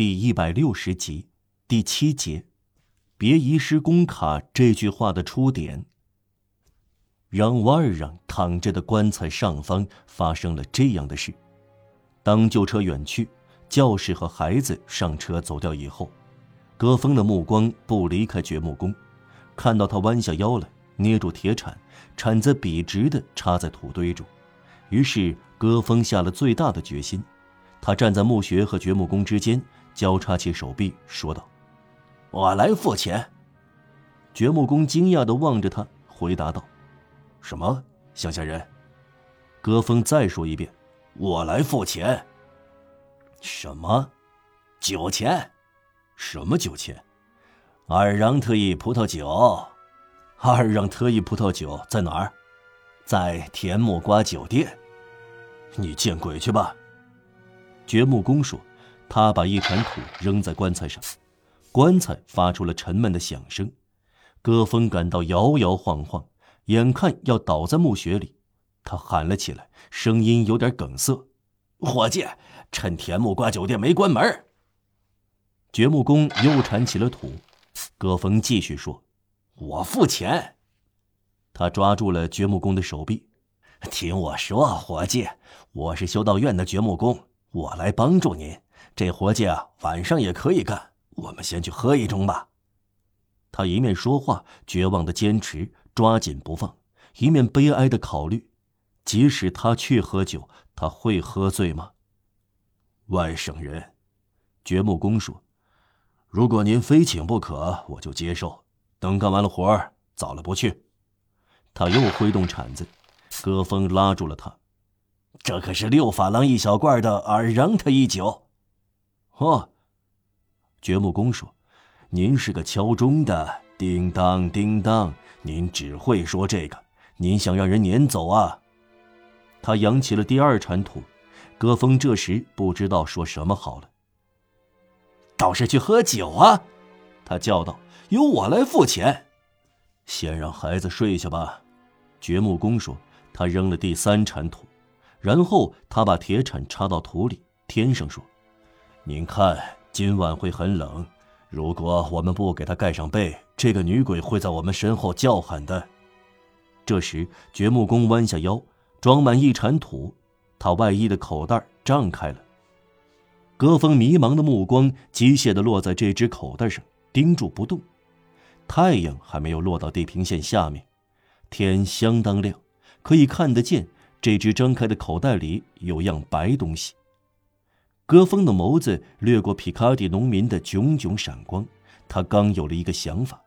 第一百六十集第七节，别遗失工卡这句话的出点。让瓦尔让躺着的棺材上方发生了这样的事：当旧车远去，教士和孩子上车走掉以后，戈峰的目光不离开掘墓工，看到他弯下腰来捏住铁铲，铲子笔直的插在土堆中，于是戈峰下了最大的决心，他站在墓穴和掘墓工之间。交叉起手臂，说道：“我来付钱。”掘墓工惊讶的望着他，回答道：“什么，乡下人？”戈峰再说一遍：“我来付钱。”“什么？酒钱？什么酒钱？”“二让特意葡萄酒。”“二让特意葡萄酒在哪儿？”“在田木瓜酒店。”“你见鬼去吧！”掘墓工说。他把一铲土扔在棺材上，棺材发出了沉闷的响声。戈峰感到摇摇晃晃，眼看要倒在墓穴里，他喊了起来，声音有点哽塞：“伙计，趁田木瓜酒店没关门。”掘墓工又铲起了土。戈峰继续说：“我付钱。”他抓住了掘墓工的手臂：“听我说，伙计，我是修道院的掘墓工，我来帮助您。”这活计啊，晚上也可以干。我们先去喝一盅吧。他一面说话，绝望的坚持，抓紧不放；一面悲哀的考虑：即使他去喝酒，他会喝醉吗？外省人，掘墓工说：“如果您非请不可，我就接受。等干完了活儿，早了不去。”他又挥动铲子，戈峰拉住了他：“这可是六法郎一小罐的尔让特一酒。”哦，掘墓工说：“您是个敲钟的，叮当叮当，您只会说这个。您想让人撵走啊？”他扬起了第二铲土，戈峰这时不知道说什么好了。倒是去喝酒啊！他叫道：“由我来付钱。”先让孩子睡下吧。”掘墓工说。他扔了第三铲土，然后他把铁铲插到土里，添上说。您看，今晚会很冷。如果我们不给她盖上被，这个女鬼会在我们身后叫喊的。这时，掘墓工弯下腰，装满一铲土，他外衣的口袋胀开了。戈峰迷茫的目光机械地落在这只口袋上，盯住不动。太阳还没有落到地平线下面，天相当亮，可以看得见这只张开的口袋里有样白东西。戈峰的眸子掠过皮卡迪农民的炯炯闪光，他刚有了一个想法。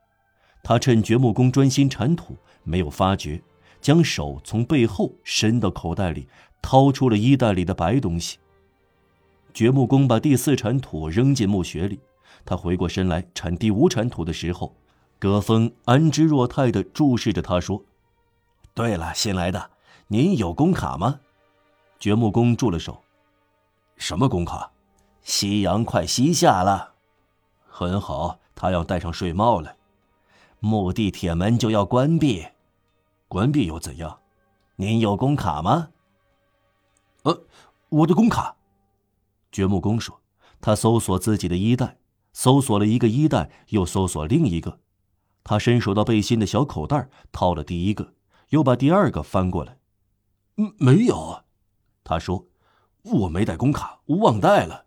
他趁掘墓工专心铲土没有发觉，将手从背后伸到口袋里，掏出了衣袋里的白东西。掘墓工把第四铲土扔进墓穴里，他回过身来铲第五铲土的时候，戈峰安之若泰地注视着他说：“对了，新来的，您有工卡吗？”掘墓工住了手。什么工卡？夕阳快西下了，很好。他要戴上睡帽了。墓地铁门就要关闭，关闭又怎样？您有工卡吗？呃，我的工卡。掘墓工说。他搜索自己的衣袋，搜索了一个衣袋，又搜索另一个。他伸手到背心的小口袋，掏了第一个，又把第二个翻过来。嗯，没有。他说。我没带工卡，忘带了。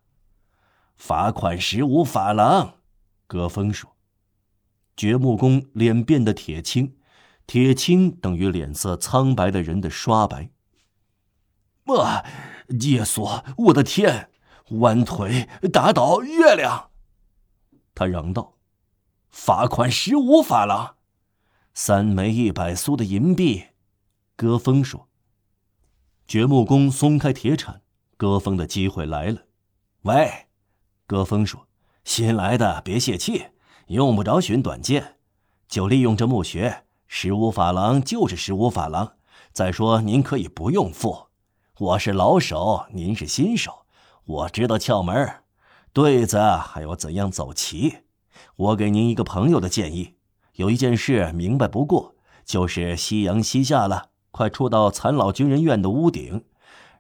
罚款十五法郎，戈峰说。掘墓工脸变得铁青，铁青等于脸色苍白的人的刷白。啊！耶稣，我的天！弯腿打倒月亮！他嚷道：“罚款十五法郎，三枚一百苏的银币。”戈峰说。掘墓工松开铁铲。戈峰的机会来了，喂，戈峰说：“新来的别泄气，用不着寻短见，就利用这墓穴，十五法郎就是十五法郎。再说您可以不用付，我是老手，您是新手，我知道窍门，对子还有怎样走齐。我给您一个朋友的建议，有一件事明白不过，就是夕阳西下了，快出到残老军人院的屋顶。”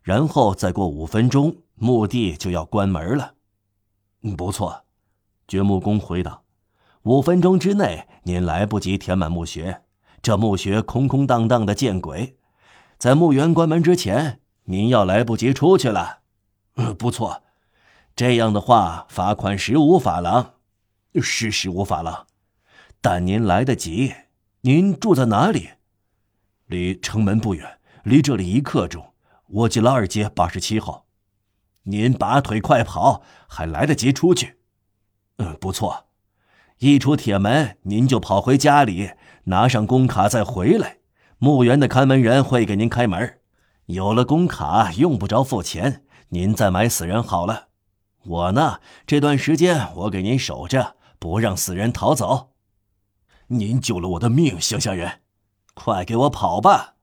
然后再过五分钟，墓地就要关门了。不错，掘墓工回答。五分钟之内，您来不及填满墓穴，这墓穴空空荡荡的，见鬼！在墓园关门之前，您要来不及出去了。不错，这样的话，罚款十五法郎。是十五法郎，但您来得及。您住在哪里？离城门不远，离这里一刻钟。沃吉拉二街八十七号。您拔腿快跑，还来得及出去。嗯，不错。一出铁门，您就跑回家里，拿上工卡再回来。墓园的看门人会给您开门。有了工卡，用不着付钱。您再买死人好了。我呢，这段时间我给您守着，不让死人逃走。您救了我的命，乡下人，快给我跑吧！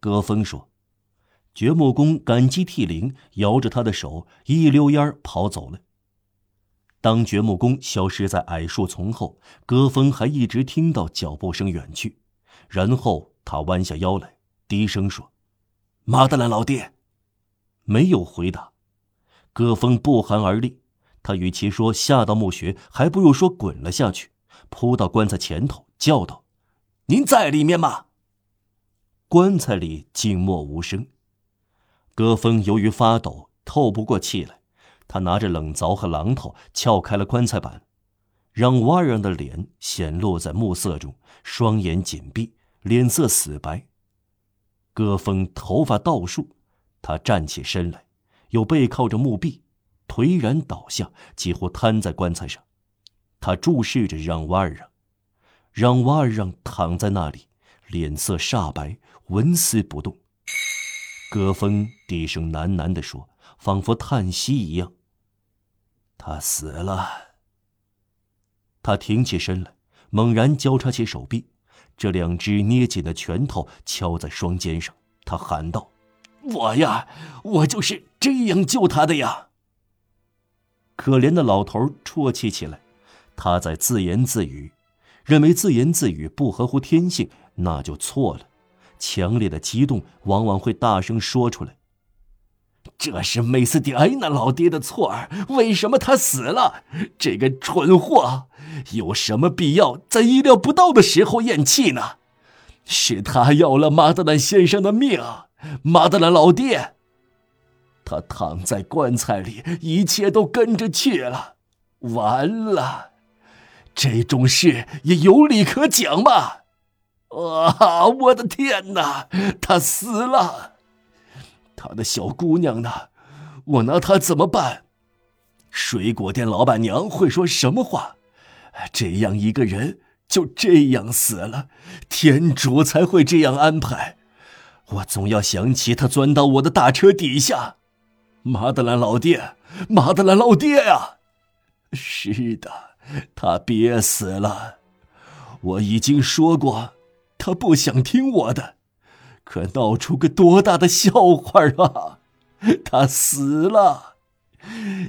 戈峰说。掘墓工感激涕零，摇着他的手，一溜烟跑走了。当掘墓工消失在矮树丛后，戈峰还一直听到脚步声远去，然后他弯下腰来，低声说：“马德兰老爹。”没有回答。戈峰不寒而栗，他与其说下到墓穴，还不如说滚了下去，扑到棺材前头，叫道：“您在里面吗？”棺材里静默无声。戈峰由于发抖，透不过气来。他拿着冷凿和榔头撬开了棺材板，让瓦尔让的脸显露在暮色中，双眼紧闭，脸色死白。戈峰头发倒竖，他站起身来，又背靠着墓壁，颓然倒下，几乎瘫在棺材上。他注视着让瓦尔让，让瓦尔让躺在那里，脸色煞白，纹丝不动。戈峰低声喃喃地说，仿佛叹息一样：“他死了。”他挺起身来，猛然交叉起手臂，这两只捏紧的拳头敲在双肩上。他喊道：“我呀，我就是这样救他的呀！”可怜的老头啜泣起来，他在自言自语，认为自言自语不合乎天性，那就错了。强烈的激动往往会大声说出来：“这是梅斯蒂埃娜老爹的错儿，为什么他死了？这个蠢货有什么必要在意料不到的时候咽气呢？是他要了马德兰先生的命，马德兰老爹。他躺在棺材里，一切都跟着去了。完了，这种事也有理可讲吗？”啊！我的天哪，他死了！他的小姑娘呢？我拿她怎么办？水果店老板娘会说什么话？这样一个人就这样死了，天主才会这样安排。我总要想起他钻到我的大车底下。马德兰老爹，马德兰老爹呀！是的，他憋死了。我已经说过。他不想听我的，可闹出个多大的笑话啊！他死了，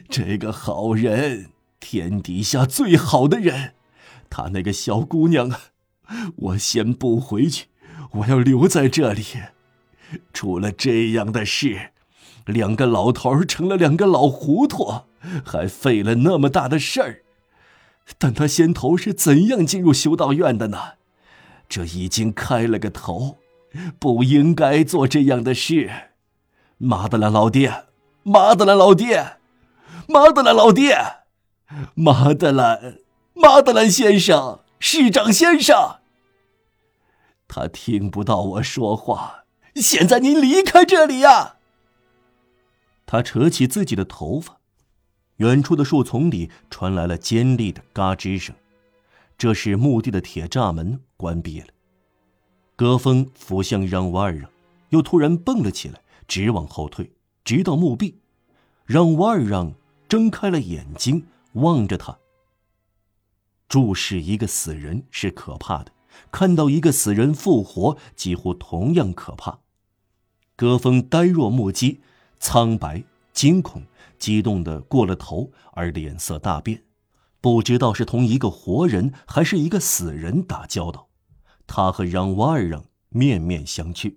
这个好人，天底下最好的人，他那个小姑娘啊，我先不回去，我要留在这里。出了这样的事，两个老头成了两个老糊涂，还费了那么大的事儿。但他先头是怎样进入修道院的呢？这已经开了个头，不应该做这样的事。马德兰老爹，马德兰老爹，马德兰老爹，马德兰，马德兰先生，市长先生。他听不到我说话。现在您离开这里呀！他扯起自己的头发，远处的树丛里传来了尖利的嘎吱声。这是墓地的铁栅门。关闭了。戈峰俯向让瓦尔让，又突然蹦了起来，直往后退，直到墓壁。让瓦尔让睁开了眼睛，望着他。注视一个死人是可怕的，看到一个死人复活，几乎同样可怕。戈峰呆若木鸡，苍白、惊恐、激动的过了头，而脸色大变，不知道是同一个活人还是一个死人打交道。他和让瓦尔让面面相觑。